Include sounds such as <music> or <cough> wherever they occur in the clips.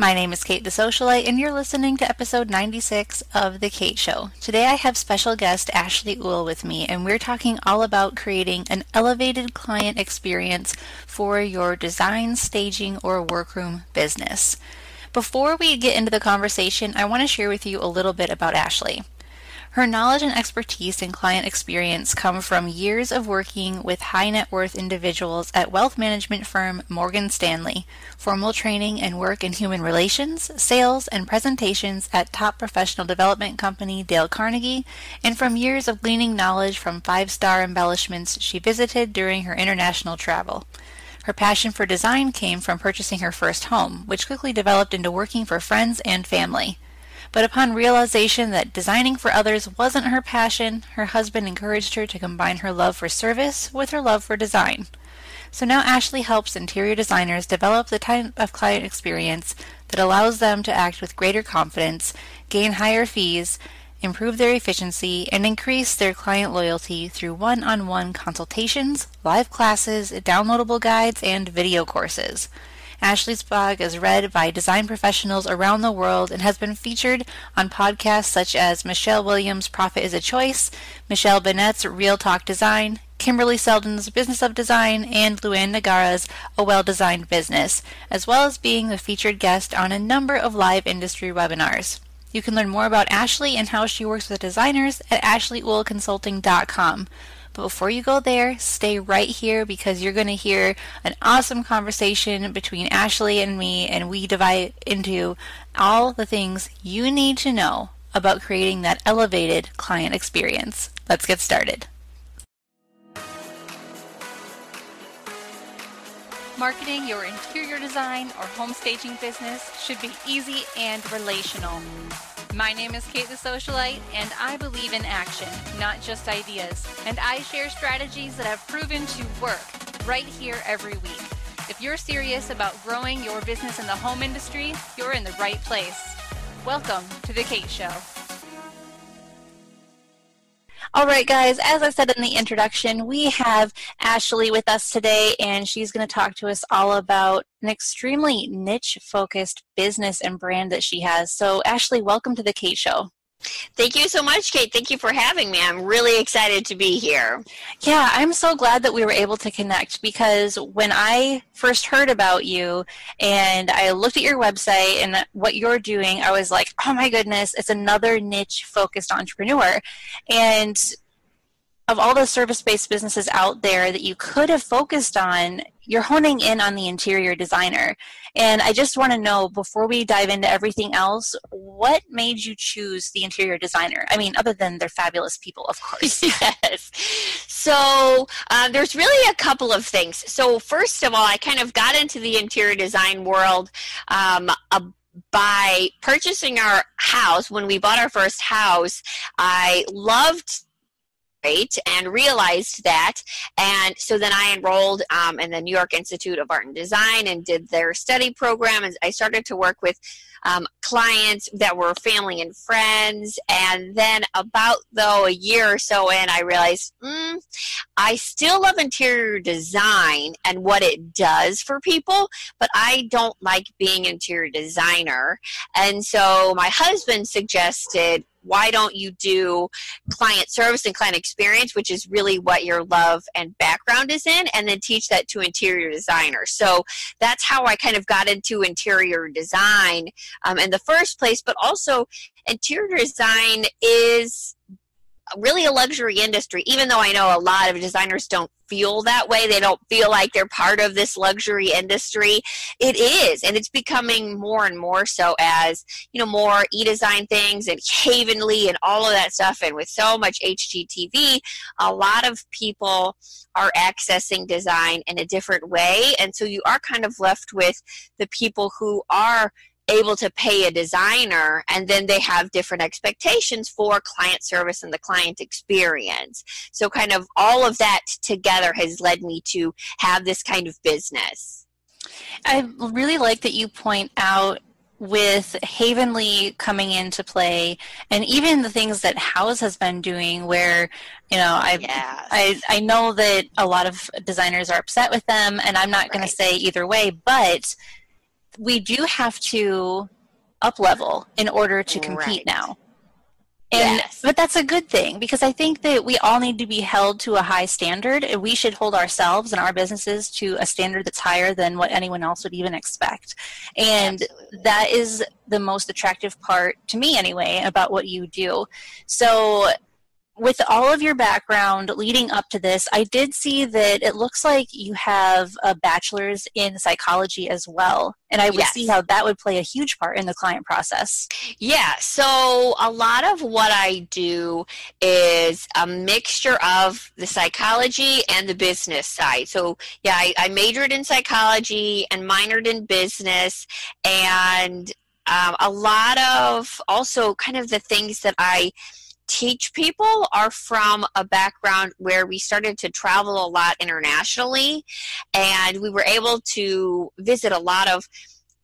My name is Kate the Socialite, and you're listening to episode 96 of The Kate Show. Today I have special guest Ashley Uhl with me, and we're talking all about creating an elevated client experience for your design, staging, or workroom business. Before we get into the conversation, I want to share with you a little bit about Ashley. Her knowledge and expertise in client experience come from years of working with high net worth individuals at wealth management firm Morgan Stanley, formal training and work in human relations, sales, and presentations at top professional development company Dale Carnegie, and from years of gleaning knowledge from five star embellishments she visited during her international travel. Her passion for design came from purchasing her first home, which quickly developed into working for friends and family. But upon realization that designing for others wasn't her passion, her husband encouraged her to combine her love for service with her love for design. So now Ashley helps interior designers develop the type of client experience that allows them to act with greater confidence, gain higher fees, improve their efficiency, and increase their client loyalty through one on one consultations, live classes, downloadable guides, and video courses. Ashley's blog is read by design professionals around the world and has been featured on podcasts such as Michelle Williams' Profit is a Choice, Michelle Bennett's Real Talk Design, Kimberly Seldon's Business of Design, and Luann Nigara's A Well Designed Business, as well as being the featured guest on a number of live industry webinars. You can learn more about Ashley and how she works with designers at ashleyuhlconsulting.com. But before you go there, stay right here because you're going to hear an awesome conversation between Ashley and me, and we divide into all the things you need to know about creating that elevated client experience. Let's get started. Marketing your interior design or home staging business should be easy and relational. My name is Kate the Socialite, and I believe in action, not just ideas. And I share strategies that have proven to work right here every week. If you're serious about growing your business in the home industry, you're in the right place. Welcome to The Kate Show. All right, guys, as I said in the introduction, we have Ashley with us today, and she's going to talk to us all about an extremely niche focused business and brand that she has. So, Ashley, welcome to the Kate Show. Thank you so much, Kate. Thank you for having me. I'm really excited to be here. Yeah, I'm so glad that we were able to connect because when I first heard about you and I looked at your website and what you're doing, I was like, oh my goodness, it's another niche focused entrepreneur. And of all the service based businesses out there that you could have focused on, you're honing in on the interior designer. And I just want to know before we dive into everything else, what made you choose the interior designer? I mean, other than they're fabulous people, of course. <laughs> yes. So uh, there's really a couple of things. So, first of all, I kind of got into the interior design world um, by purchasing our house when we bought our first house i loved and realized that. And so then I enrolled um, in the New York Institute of Art and Design and did their study program. And I started to work with um, clients that were family and friends. And then about though a year or so in, I realized mm, I still love interior design and what it does for people, but I don't like being interior designer. And so my husband suggested why don't you do client service and client experience, which is really what your love and background is in, and then teach that to interior designers. So that's how I kind of got into interior design um, in the first place, but also interior design is really a luxury industry, even though I know a lot of designers don't feel that way. They don't feel like they're part of this luxury industry. It is, and it's becoming more and more so as, you know, more e-design things and Havenly and all of that stuff. And with so much HGTV, a lot of people are accessing design in a different way. And so you are kind of left with the people who are able to pay a designer and then they have different expectations for client service and the client experience so kind of all of that together has led me to have this kind of business i really like that you point out with Havenly coming into play, and even the things that Houzz has been doing, where you know I yes. I I know that a lot of designers are upset with them, and I'm not going right. to say either way, but we do have to up level in order to compete right. now. And yes. but that's a good thing because I think that we all need to be held to a high standard. We should hold ourselves and our businesses to a standard that's higher than what anyone else would even expect. And Absolutely. that is the most attractive part to me anyway about what you do. So with all of your background leading up to this, I did see that it looks like you have a bachelor's in psychology as well. And I would yes. see how that would play a huge part in the client process. Yeah. So a lot of what I do is a mixture of the psychology and the business side. So, yeah, I, I majored in psychology and minored in business. And um, a lot of also kind of the things that I teach people are from a background where we started to travel a lot internationally and we were able to visit a lot of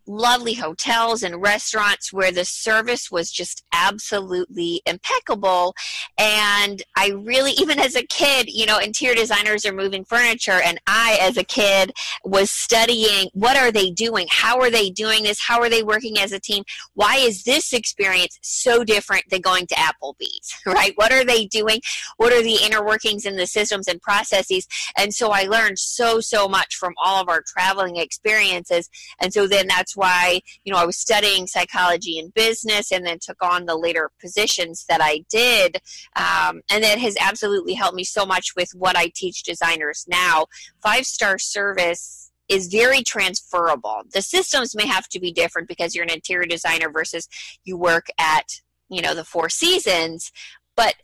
lovely hotels and restaurants where the service was just absolutely impeccable. And I really, <laughs> even as a kid, you know, interior designers are moving furniture, and I, as a kid, was studying what are they doing? How are they doing this? How are they working as a team? Why is this experience so different than going to Applebee's, <laughs> right? What are they doing? What are the inner workings in the systems and processes? And so I learned so, so much from all of our traveling experiences. And so then that's why, you know, I was studying psychology and business and then took on the later positions that I did. Um, and that has absolutely helped me so much with what I teach designers now. Five star service is very transferable. The systems may have to be different because you're an interior designer versus you work at, you know, the Four Seasons, but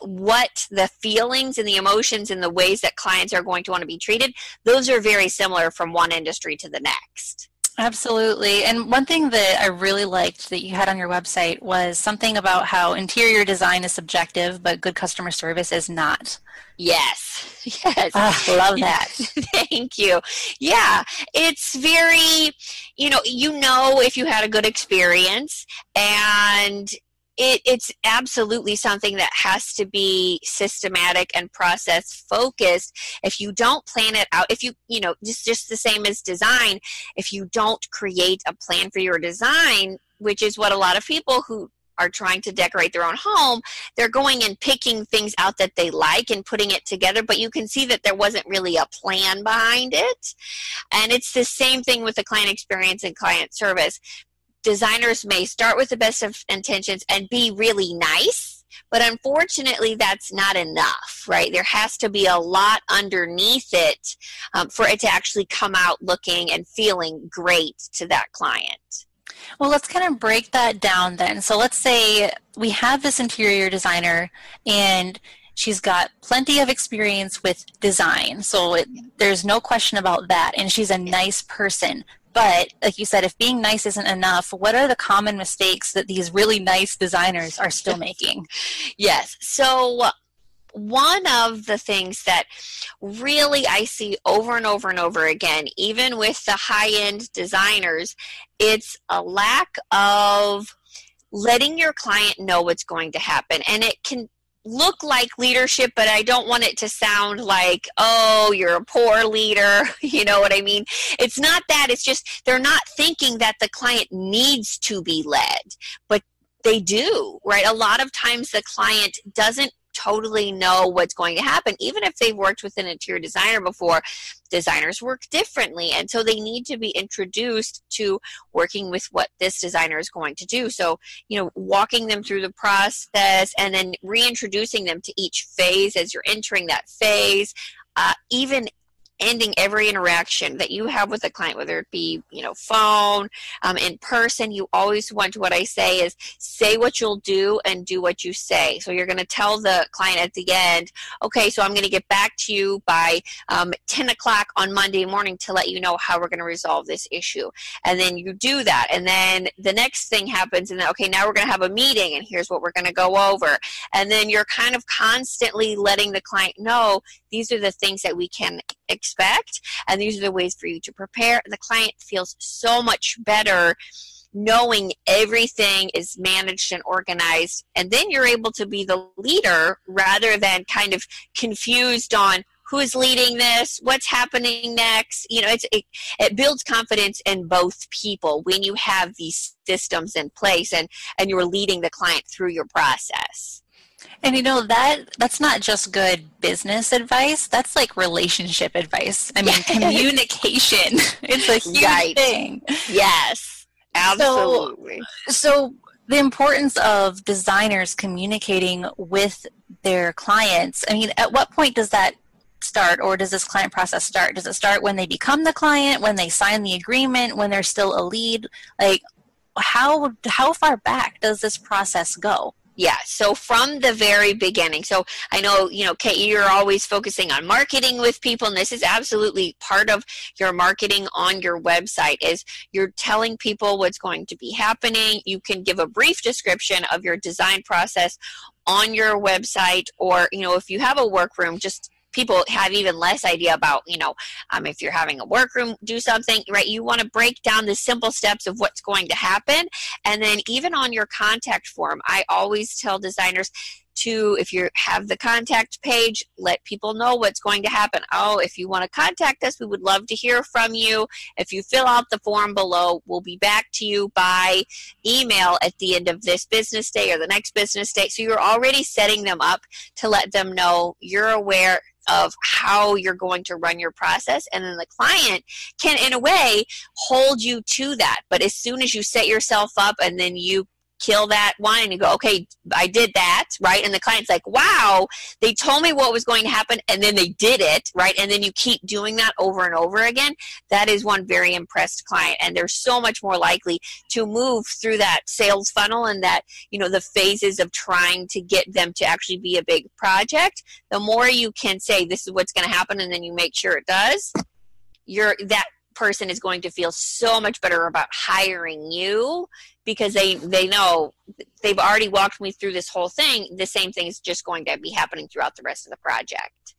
what the feelings and the emotions and the ways that clients are going to want to be treated, those are very similar from one industry to the next. Absolutely. And one thing that I really liked that you had on your website was something about how interior design is subjective, but good customer service is not. Yes. <laughs> Yes. Uh, love that. <laughs> Thank you. Yeah. It's very, you know, you know if you had a good experience and it, it's absolutely something that has to be systematic and process focused if you don't plan it out if you you know just just the same as design if you don't create a plan for your design which is what a lot of people who are trying to decorate their own home, they're going and picking things out that they like and putting it together, but you can see that there wasn't really a plan behind it. And it's the same thing with the client experience and client service designers may start with the best of intentions and be really nice, but unfortunately, that's not enough, right? There has to be a lot underneath it um, for it to actually come out looking and feeling great to that client. Well, let's kind of break that down then. So let's say we have this interior designer and she's got plenty of experience with design. So it, there's no question about that. And she's a nice person. But like you said, if being nice isn't enough, what are the common mistakes that these really nice designers are still <laughs> making? yes. So one of the things that really I see over and over and over again, even with the high end designers, it's a lack of letting your client know what's going to happen. And it can look like leadership, but I don't want it to sound like, oh, you're a poor leader. <laughs> you know what I mean? It's not that. It's just they're not thinking that the client needs to be led, but they do, right? A lot of times the client doesn't totally know what's going to happen. Even if they've worked with an interior designer before, designers work differently. And so they need to be introduced to working with what this designer is going to do. So, you know, walking them through the process and then reintroducing them to each phase as you're entering that phase. Uh, even ending every interaction that you have with a client, whether it be, you know, phone, um, in person, you always want what I say is say what you'll do and do what you say. So you're going to tell the client at the end, okay, so I'm going to get back to you by um, 10 o'clock on Monday morning to let you know how we're going to resolve this issue. And then you do that. And then the next thing happens, and then, okay, now we're going to have a meeting and here's what we're going to go over. And then you're kind of constantly letting the client know these are the things that we can expect and these are the ways for you to prepare and the client feels so much better knowing everything is managed and organized and then you're able to be the leader rather than kind of confused on who's leading this, what's happening next. You know, it, it builds confidence in both people when you have these systems in place and and you're leading the client through your process. And you know that that's not just good business advice. That's like relationship advice. I mean, yes. communication. <laughs> It's a huge right. thing. Yes. Absolutely. So, so the importance of designers communicating with their clients. I mean, at what point does that start or does this client process start? Does it start when they become the client, when they sign the agreement, when they're still a lead? Like how how far back does this process go? Yeah, so from the very beginning. So I know, you know, Kate, you're always focusing on marketing with people, and this is absolutely part of your marketing on your website is you're telling people what's going to be happening. You can give a brief description of your design process on your website, or, you know, if you have a workroom, just people have even less idea about you know um, if you're having a workroom do something right? You want to break down the simple steps of what's going to happen. And then even on your contact form i always tell designers to if you have the contact page let people know what's going to happen. Oh if you want to contact us we would love to hear from you. If you fill out the form below we'll be back to you by email at the end of this business day or the next business day. So you're already setting them up to let them know you're aware of how you're going to run your process and then the client can in a way hold you to that. But as soon as you set yourself up and then you kill that one and you go okay i did that right? And the client's like wow they told me what was going to happen and then they did it right? And then you keep doing that over and over again. That is one very impressed client and they're so much more likely to move through that sales funnel and that you know the phases of trying to get them to actually be a big project. The more you can say this is what's going to happen and then you make sure it does you're that person is going to feel so much better about hiring you because they they know they've already walked me through this whole thing. The same thing is just going to be happening throughout the rest of the project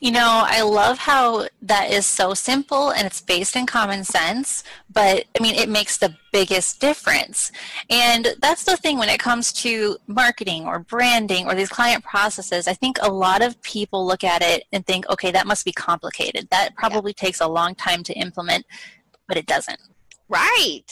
you know, I love how that is so simple and it's based in common sense, but I mean, it makes the biggest difference. And that's the thing when it comes to marketing or branding or these client processes. I think a lot of people look at it and think, okay, that must be complicated. That probably yeah. takes a long time to implement, but it doesn't. Right.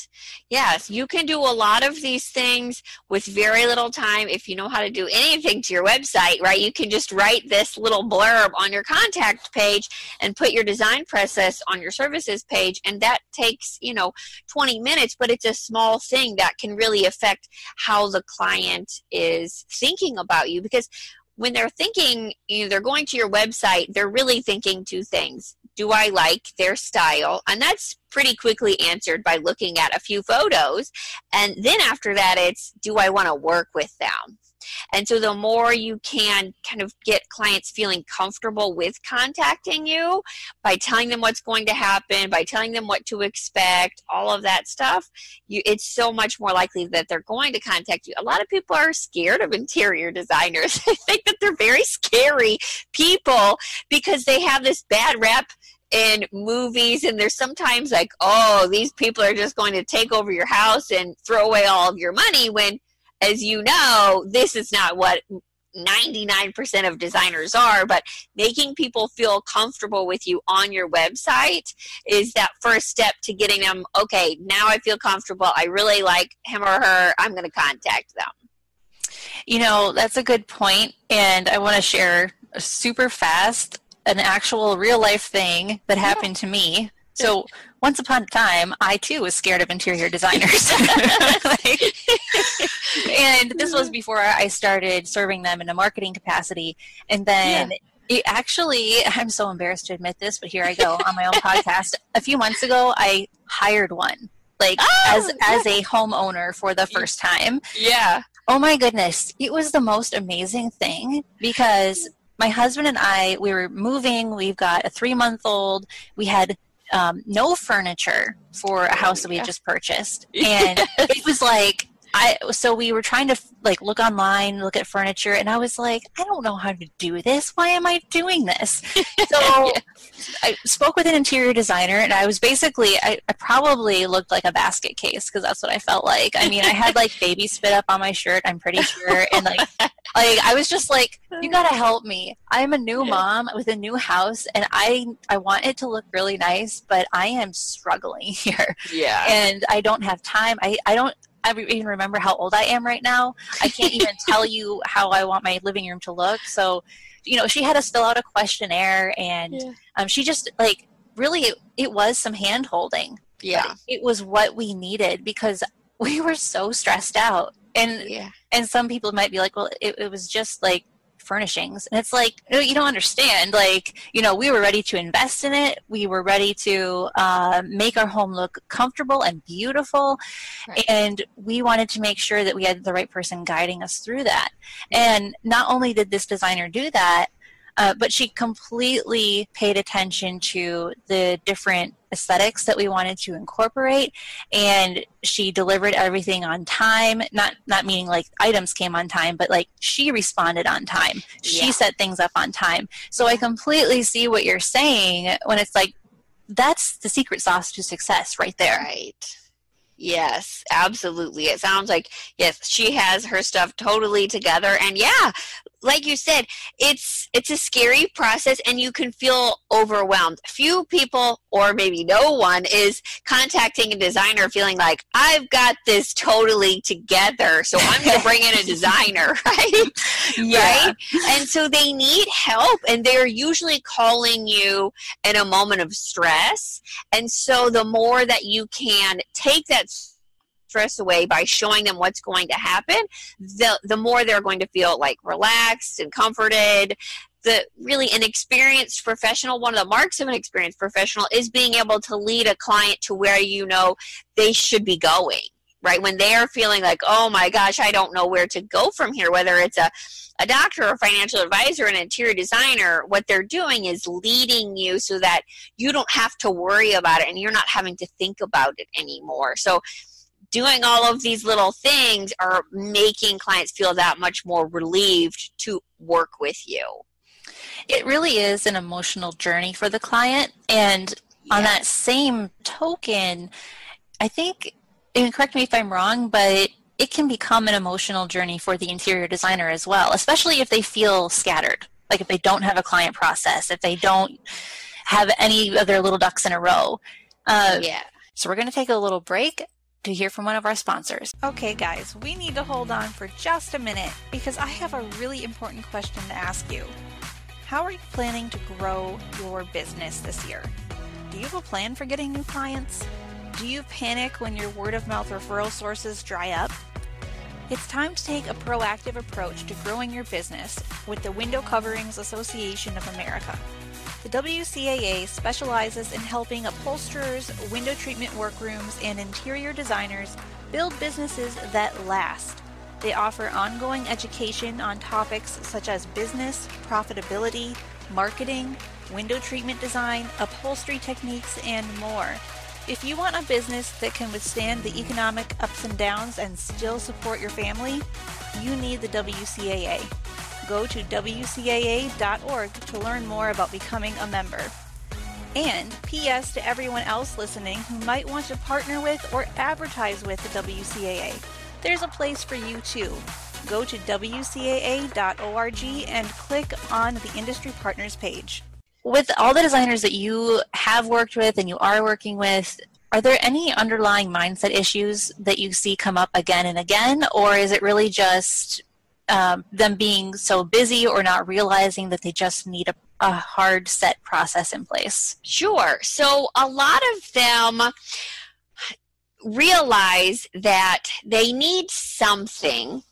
Yes, you can do a lot of these things with very little time if you know how to do anything to your website, right? You can just write this little blurb on your contact page and put your design process on your services page and that takes, you know, 20 minutes, but it's a small thing that can really affect how the client is thinking about you because when they're thinking, you know, they're going to your website, they're really thinking two things do I like their style? And that's pretty quickly answered by looking at a few photos. And then after that, it's do I want to work with them? And so the more you can kind of get clients feeling comfortable with contacting you by telling them what's going to happen, by telling them what to expect, all of that stuff, you, it's so much more likely that they're going to contact you. A lot of people are scared of interior designers. <laughs> they think that they're very scary people because they have this bad rep in movies and there's sometimes like oh these people are just going to take over your house and throw away all of your money when as you know, this is not what 99% of designers are, but making people feel comfortable with you on your website is that first step to getting them, okay, now I feel comfortable. I really like him or her. I'm going to contact them. You know, that's a good point, and I want to share super fast an actual real life thing that happened yeah. to me. So once upon a time, I too was scared of interior designers. <laughs> like, and this was before I started serving them in a marketing capacity. And then yeah. it actually, I'm so embarrassed to admit this, but here I go on my own podcast. A few months ago, I hired one like oh, as yeah. as a homeowner for the first time. Yeah. Oh my goodness, it was the most amazing thing because my husband and I we were moving. We've got a 3-month-old. We had um, no furniture for a house that we had just purchased, <laughs> and it was like I. So we were trying to like look online, look at furniture, and I was like, I don't know how to do this. Why am I doing this? <laughs> So yeah. I spoke with an interior designer, and I was basically I, I probably looked like a basket case because that's what I felt like. I mean, I had like <laughs> baby spit up on my shirt. I'm pretty sure, and like <laughs> Like I was just like, you gotta help me. I'm a new mom with a new house, and I I want it to look really nice, but I am struggling here. Yeah. And I don't have time. I I don't. I even remember how old I am right now. I can't even <laughs> tell you how I want my living room to look. So, you know, she had us fill out a questionnaire, and yeah. um, she just like really it, it was some hand holding. Yeah, it was what we needed because we were so stressed out and yeah. and some people might be like well it, it was just like furnishings. And it's like no, you don't understand. Like you know we were ready to invest in it. We were ready to uh, make our home look comfortable and beautiful. Right. and we wanted to make sure that we had the right person guiding us through that. And not only did this designer do that uh, but she completely paid attention to the different aesthetics that we wanted to incorporate and she delivered everything on time. Not not meaning like items came on time but like she responded on time. She yeah. set things up on time. So i completely see what you're saying when it's like that's the secret sauce to success right there. Right. Yes, absolutely. It sounds like yes, she has her stuff totally together. And yeah, like you said, it's it's a scary process and you can feel overwhelmed. Few people or maybe no one is contacting a designer feeling like I've got this totally together, so I'm going to bring in a <laughs> designer, <laughs> right? Yeah. Right? And so they need help and they're usually calling you in a moment of stress. And so the more that you can take that stress away by showing them what's going to happen, the, the more they're going to feel like relaxed and comforted. The really an experienced professional, one of the marks of an experienced professional is being able to lead a client to where you know they should be going right? When they are feeling like, oh my gosh, I don't know where to go from here, whether it's a, a doctor or a financial advisor, an interior designer, what they're doing is leading you so that you don't have to worry about it and you're not having to think about it anymore. So doing all of these little things are making clients feel that much more relieved to work with you. It really is an emotional journey for the client. And on that same token, I think, and correct me if I'm wrong, but it can become an emotional journey for the interior designer as well, especially if they feel scattered. Like if they don't have a client process, if they don't have any of their little ducks in a row. Uh, yeah. So we're going to take a little break to hear from one of our sponsors. Okay, guys, we need to hold on for just a minute because I have a really important question to ask you. How are you planning to grow your business this year? Do you have a plan for getting new clients? Do you panic when your word of mouth referral sources dry up? It's time to take a proactive approach to growing your business with the Window Coverings Association of America. The WCAA specializes in helping upholsterers, window treatment workrooms, and interior designers build businesses that last. They offer ongoing education on topics such as business, profitability, marketing, window treatment design, upholstery techniques, and more. If you want a business that can withstand the economic ups and downs and still support your family, you need the WCAA go to WCAA.org to learn more about becoming a member. And P.S. to everyone else listening who might want to partner with or advertise with the WCAA, there's a place for you too. Go to WCAA.org and click on the Industry Partners page. With all the designers that you have worked with and you are working with, are there any underlying mindset issues that you see come up again and again, or is it really just um, them being so busy or not realizing that they just need a, a hard set process in place? Sure. So a lot of them realize that they need something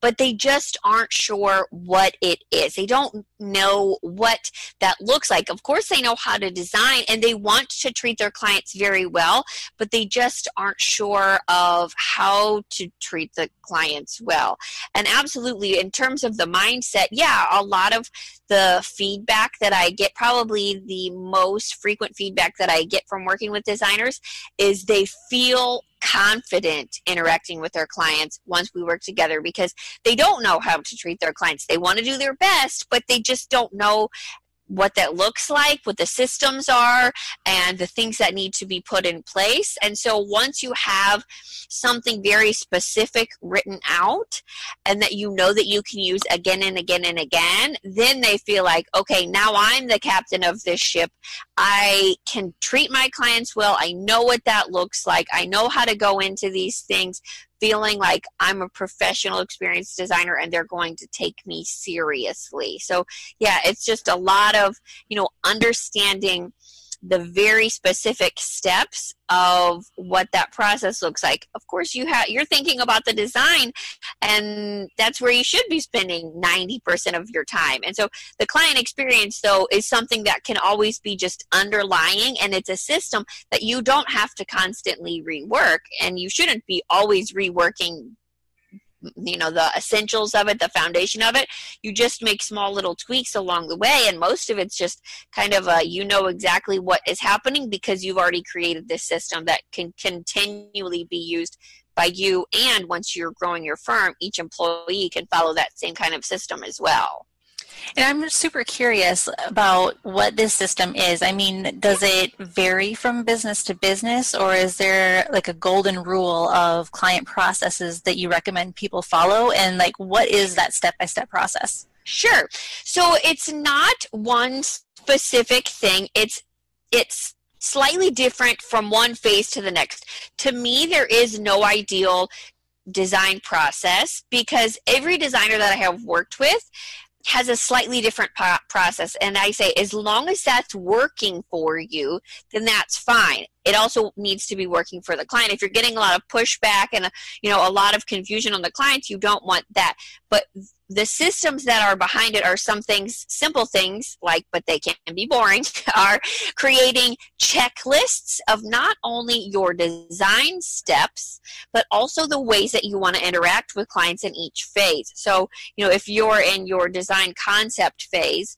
but they just aren't sure what it is. They don't know what that looks like. Of course, they know how to design and they want to treat their clients very well, but they just aren't sure of how to treat the clients well. And absolutely, in terms of the mindset, yeah, a lot of the feedback that I get, probably the most frequent feedback that I get from working with designers, is they feel confident interacting with their clients once we work together because they don't know how to treat their clients. They want to do their best, but they just don't know what that looks like, what the systems are, and the things that need to be put in place. And so once you have something very specific written out and that you know that you can use again and again and again, then they feel like, okay, now I'm the captain of this ship. I can treat my clients well. I know what that looks like. I know how to go into these things feeling like I'm a professional experienced designer and they're going to take me seriously. So, yeah, it's just a lot of, you know, understanding the very specific steps of what that process looks like. Of course, you have you're thinking about the design, and that's where you should be spending 90% of your time. And so, the client experience, though, is something that can always be just underlying, and it's a system that you don't have to constantly rework, and you shouldn't be always reworking you know the essentials of it the foundation of it. You just make small little tweaks along the way and most of it's just kind of a you know exactly what is happening because you've already created this system that can continually be used by you. And once you're growing your firm each employee can follow that same kind of system as well and I'm super curious about what this system is. I mean, does it vary from business to business, or is there like a golden rule of client processes that you recommend people follow? And like, what is that step by step process? Sure. So it's not one specific thing. It's it's slightly different from one phase to the next. To me, there is no ideal design process because every designer that I have worked with has a slightly different process. And I say, as long as that's working for you, then that's fine. It also needs to be working for the client. If you're getting a lot of pushback and you know a lot of confusion on the clients, you don't want that. But the systems that are behind it are some things, simple things like, but they can be boring, <laughs> are creating checklists of not only your design steps, but also the ways that you want to interact with clients in each phase. So, you know, if you're in your design concept phase,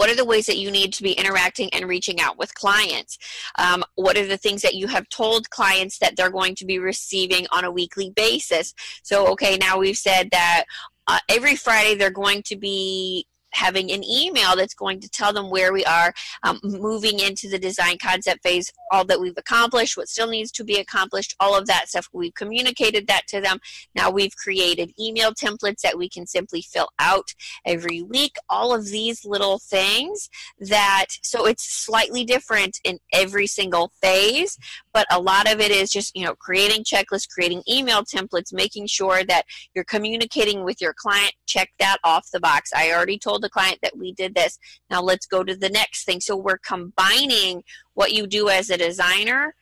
what are the ways that you need to be interacting and reaching out with clients? Um, what are the things that you have told clients that they're going to be receiving on a weekly basis? So, okay, now we've said that uh, every Friday they're going to be having an email that's going to tell them where we are um, moving into the design concept phase, all that we've accomplished, what still needs to be accomplished, all of that stuff. We've communicated that to them. Now we've created email templates that we can simply fill out every week. All of these little things that, so it's slightly different in every single phase, but a lot of it is just, you know, creating checklists, creating email templates, making sure that you're communicating with your client. Check that off the box. I already told told the client that we did this. Now let's go to the next thing. So we're combining what you do as a designer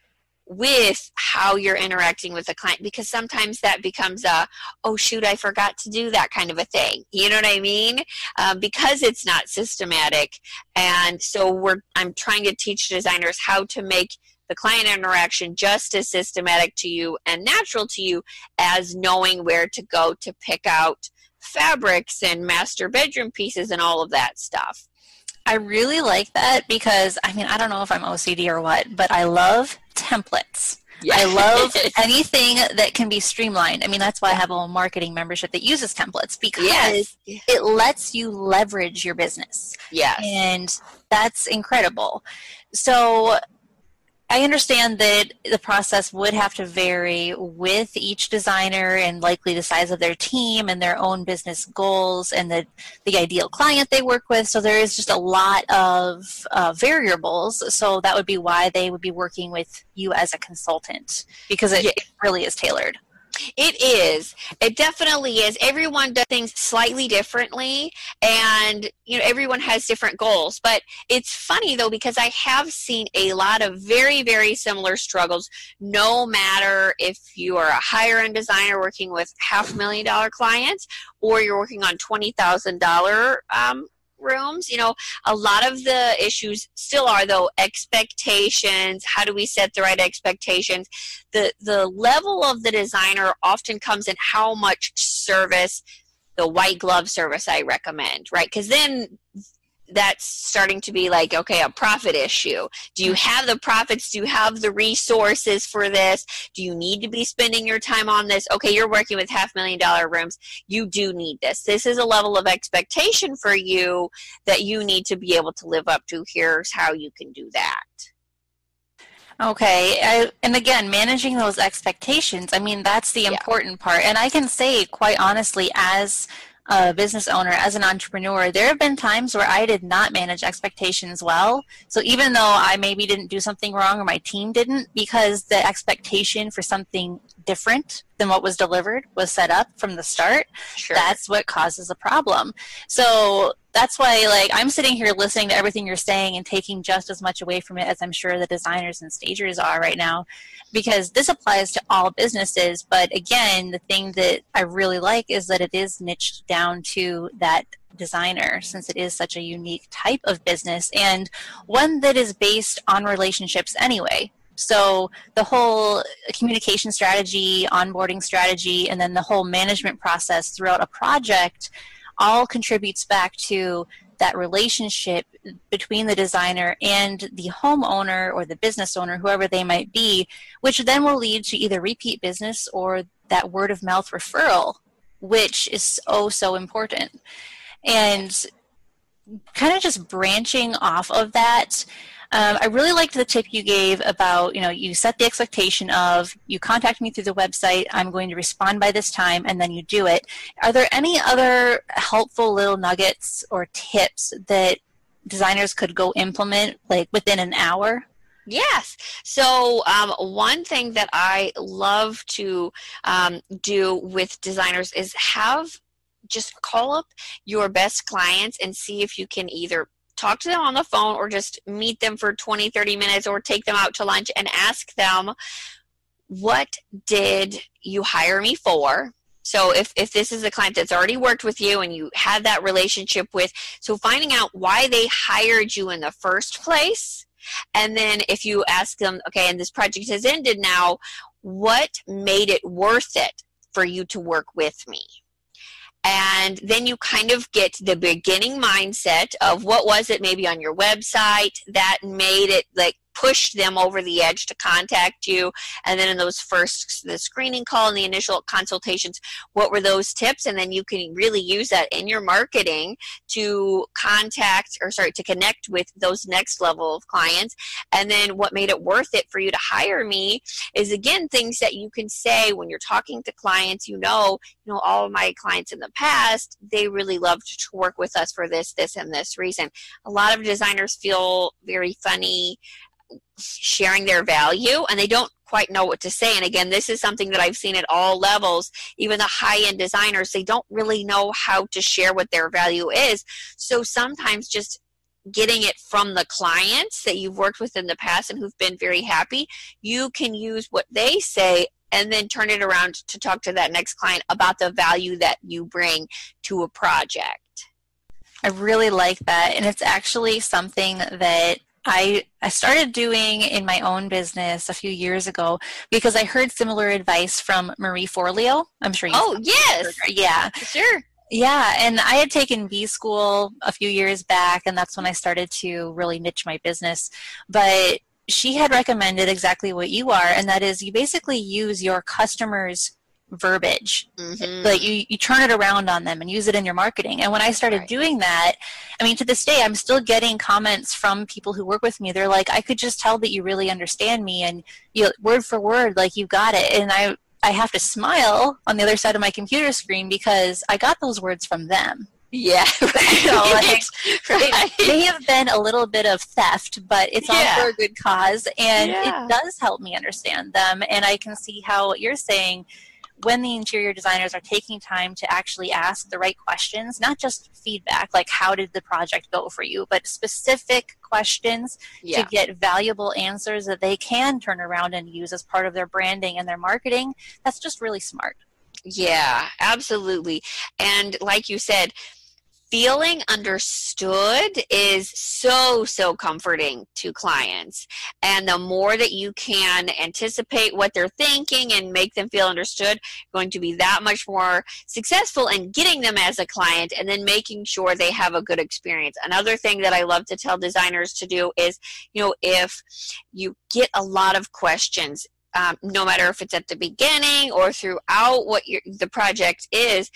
with how you're interacting with the client because sometimes that becomes a oh shoot i forgot to do that kind of a thing you know what i mean um, because it's not systematic and so we're i'm trying to teach designers how to make the client interaction just as systematic to you and natural to you as knowing where to go to pick out fabrics and master bedroom pieces and all of that stuff. I really like that because I mean I don't know if I'm OCD or what, but I love templates. Yeah. I love <laughs> anything that can be streamlined. I mean, that's why I have a marketing membership that uses templates because yes. it lets you leverage your business. Yeah. And that's incredible. So I understand that the process would have to vary with each designer and likely the size of their team and their own business goals and the, the ideal client they work with. So there is just a lot of uh, variables. So that would be why they would be working with you as a consultant because it, yeah. it really is tailored. It is. It definitely is. Everyone does things slightly differently and you know everyone has different goals. But it's funny though because I have seen a lot of very very similar struggles no matter if you are a higher end designer working with half million dollar clients or you're working on $20,000 um, rooms. You know a lot of the issues still are though expectations. How do we set the right expectations? The the level of the designer often comes in how much service the white glove service i recommend right? Because then that's starting to be like okay a profit issue. Do you have the profits? Do you have the resources for this? Do you need to be spending your time on this? Okay you're working with half million dollar rooms. You do need this. This is a level of expectation for you that you need to be able to live up to. Here's how you can do that. Okay, I, and again, managing those expectations, I mean, that's the important yeah. part. And I can say, quite honestly, as a business owner, as an entrepreneur, there have been times where I did not manage expectations well. So even though I maybe didn't do something wrong or my team didn't, because the expectation for something different than what was delivered was set up from the start, sure. that's what causes a problem. So that's why like I'm sitting here listening to everything you're saying and taking just as much away from it as I'm sure the designers and stagers are right now because this applies to all businesses but again the thing that I really like is that it is niched down to that designer since it is such a unique type of business and one that is based on relationships anyway so the whole communication strategy, onboarding strategy, and then the whole management process throughout a project all contributes back to that relationship between the designer and the homeowner or the business owner, whoever they might be, which then will lead to either repeat business or that word of mouth referral, which is oh so important. And kind of just branching off of that, um, I really liked the tip you gave about, you know, you set the expectation of you contact me through the website, I'm going to respond by this time, and then you do it. Are there any other helpful little nuggets or tips that designers could go implement like within an hour? Yes. So, um, one thing that I love to um, do with designers is have just call up your best clients and see if you can either talk to them on the phone or just meet them for 20, 30 minutes or take them out to lunch and ask them, what did you hire me for? So if, if this is a client that's already worked with you and you had that relationship with, so finding out why they hired you in the first place. And then if you ask them, okay, and this project has ended now, what made it worth it for you to work with me? And then you kind of get the beginning mindset of what was it maybe on your website that made it like pushed them over the edge to contact you. And then in those first the screening call and the initial consultations what were those tips? And then you can really use that in your marketing to contact or sorry to connect with those next level of clients. And then what made it worth it for you to hire me is again things that you can say when you're talking to clients. You know you know all my clients in the past they really loved to work with us for this this and this reason. A lot of designers feel very funny sharing their value and they don't quite know what to say. And again, this is something that I've seen at all levels. Even the high end designers, they don't really know how to share what their value is. So sometimes just getting it from the clients that you've worked with in the past and who've been very happy, you can use what they say and then turn it around to talk to that next client about the value that you bring to a project. I really like that. And it's actually something that I, I started doing in my own business a few years ago because I heard similar advice from Marie Forleo. I'm sure you Oh, yes. Yeah. Sure. Yeah, and I had taken B school a few years back, and that's when I started to really niche my business. But she had recommended exactly what you are, and that is you basically use your customers' verbiage. Mm-hmm. Like you, you turn it around on them and use it in your marketing. And when I started right. doing that, I mean, to this day, I'm still getting comments from people who work with me. They're like, I could just tell that you really understand me and you word for word, like you got it. And I, I have to smile on the other side of my computer screen because I got those words from them. Yeah, <laughs> right. <laughs> you know, like, right. It may have been a little bit of theft, but it's yeah. all for a good cause, and yeah. it does help me understand them. And I can see how what you're saying when the interior designers are taking time to actually ask the right questions, not just feedback, like how did the project go for you, but specific questions yeah. to get valuable answers that they can turn around and use as part of their branding and their marketing, that's just really smart. Yeah, absolutely. And like you said, feeling understood is so so comforting to clients. And the more that you can anticipate what they're thinking and make them feel understood going to be that much more successful in getting them as a client and then making sure they have a good experience. Another thing that i love to tell designers to do is you know if you get a lot of questions um, no matter if it's at the beginning or throughout what your, the project is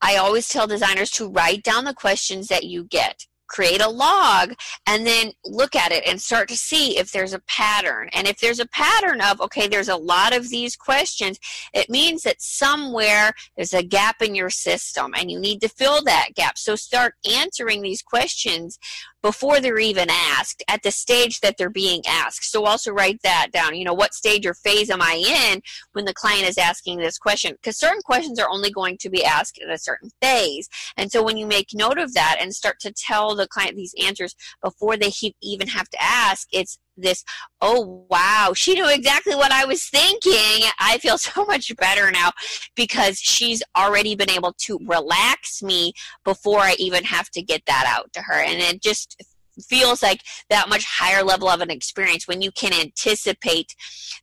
I always tell designers to write down the questions that you get create a log and then look at it and start to see if there's a pattern. And if there's a pattern of, okay, there's a lot of these questions, it means that somewhere there's a gap in your system and you need to fill that gap. So start answering these questions before they're even asked at the stage that they're being asked. So also write that down. You know, what stage or phase am I in when the client is asking this question? Because certain questions are only going to be asked at a certain phase. And so when you make note of that and start to tell the client these answers before they even have to ask, it's this oh wow she knew exactly what i was thinking. I feel <laughs> so much better now because she's already been able to relax me before i even have to get that out to her. And it just feels like that much higher level of an experience when you can anticipate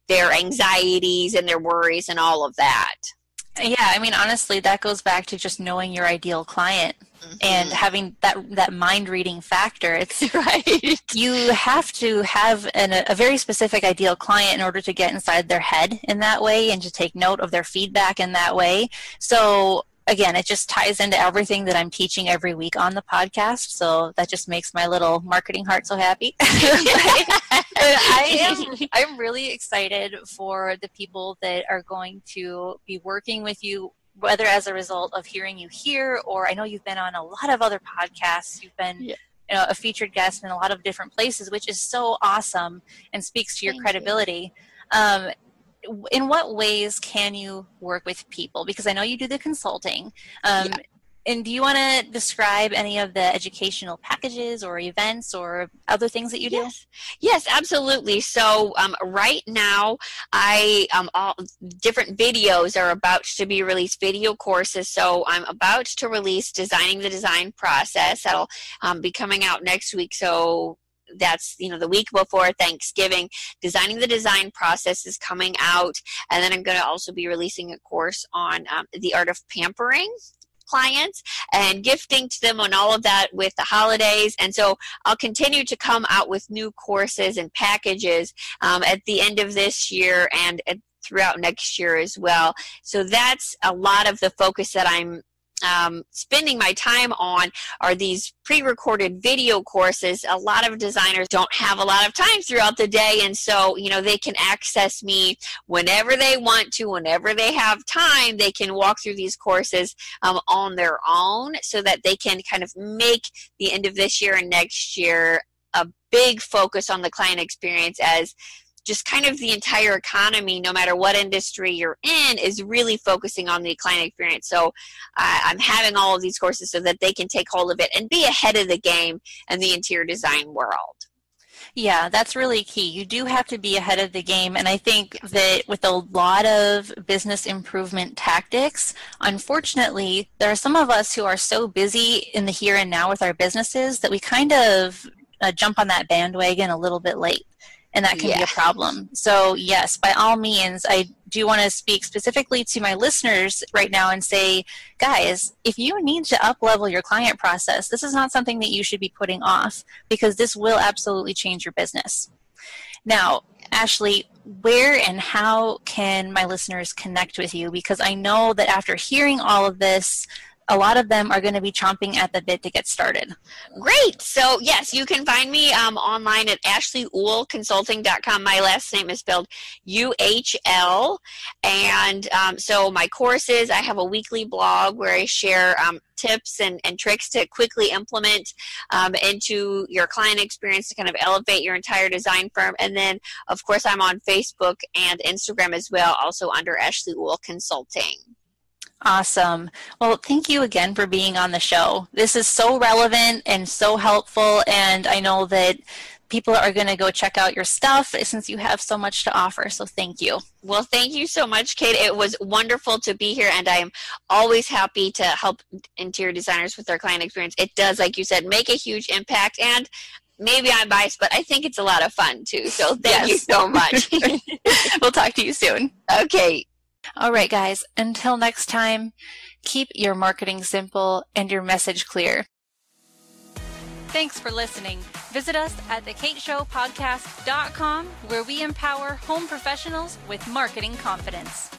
their anxieties and their worries and all of that. Yeah i mean honestly that goes back to just knowing your ideal client mm-hmm. and having that that mind reading factor <laughs> it's right you have to have an, a very specific ideal client in order to get inside their head in that way and to take note of their feedback in that way so again, it just ties into everything that I'm teaching every week on the podcast. So that just makes my little marketing heart so happy. <laughs> I am <laughs> I'm really excited for the people that are going to be working with you whether as a result of hearing you here or I know you've been on a lot of other podcasts. You've been yeah. you know, a featured guest in a lot of different places, which is so awesome and speaks to your Thank credibility. You. Um, in what ways can you work with people? Because I know you do the consulting. Um, yeah. And do you want to describe any of the educational packages or events or other things that you do? Yes, yes absolutely. So um, right now, I um, all different videos are about to be released, video courses. So I'm about to release designing the design process. That'll um, be coming out next week. So that's you know the week before Thanksgiving. Designing the design process is coming out, and then I'm going to also be releasing a course on um, the art of pampering clients and gifting to them on all of that with the holidays. And so I'll continue to come out with new courses and packages um, at the end of this year and throughout next year as well. So that's a lot of the focus that I'm um, spending my time on are these pre-recorded video courses. A lot of designers don't have a lot of time throughout the day and so you know they can access me whenever they want to whenever they have time they can walk through these courses um, on their own so that they can kind of make the end of this year and next year a big focus on the client experience as just kind of the entire economy, no matter what industry you're in, is really focusing on the client experience. So uh, I'm having all of these courses so that they can take hold of it and be ahead of the game in the interior design world. Yeah, that's really key. You do have to be ahead of the game. And I think that with a lot of business improvement tactics, unfortunately, there are some of us who are so busy in the here and now with our businesses that we kind of uh, jump on that bandwagon a little bit late and that can yeah. be a problem. So, yes, by all means, I do want to speak specifically to my listeners right now and say, guys, if you need to up level your client process, this is not something that you should be putting off because this will absolutely change your business. Now, Ashley, where and how can my listeners connect with you? Because I know that after hearing all of this, a lot of them are going to be chomping at the bit to get started. Great. So, yes, you can find me um, online at ashleyuhlconsulting.com. My last name is spelled U H L. And um, so, my courses, I have a weekly blog where I share um, tips and, and tricks to quickly implement um, into your client experience to kind of elevate your entire design firm. And then, of course, I'm on Facebook and Instagram as well, also under Ashley Uhl Consulting. Awesome. Well, thank you again for being on the show. This is so relevant and so helpful, and I know that people are going to go check out your stuff since you have so much to offer. So thank you. Well, thank you so much, Kate. It was wonderful to be here, and I am always happy to help interior designers with their client experience. It does, like you said, make a huge impact, and maybe I'm biased, but I think it's a lot of fun too. So thank yes. you so much. <laughs> <laughs> we'll talk to you soon. Okay. All right, guys. Until next time, keep your marketing simple and your message clear. Thanks for listening. Visit us at thekateshowpodcast.com where we empower home professionals with marketing confidence.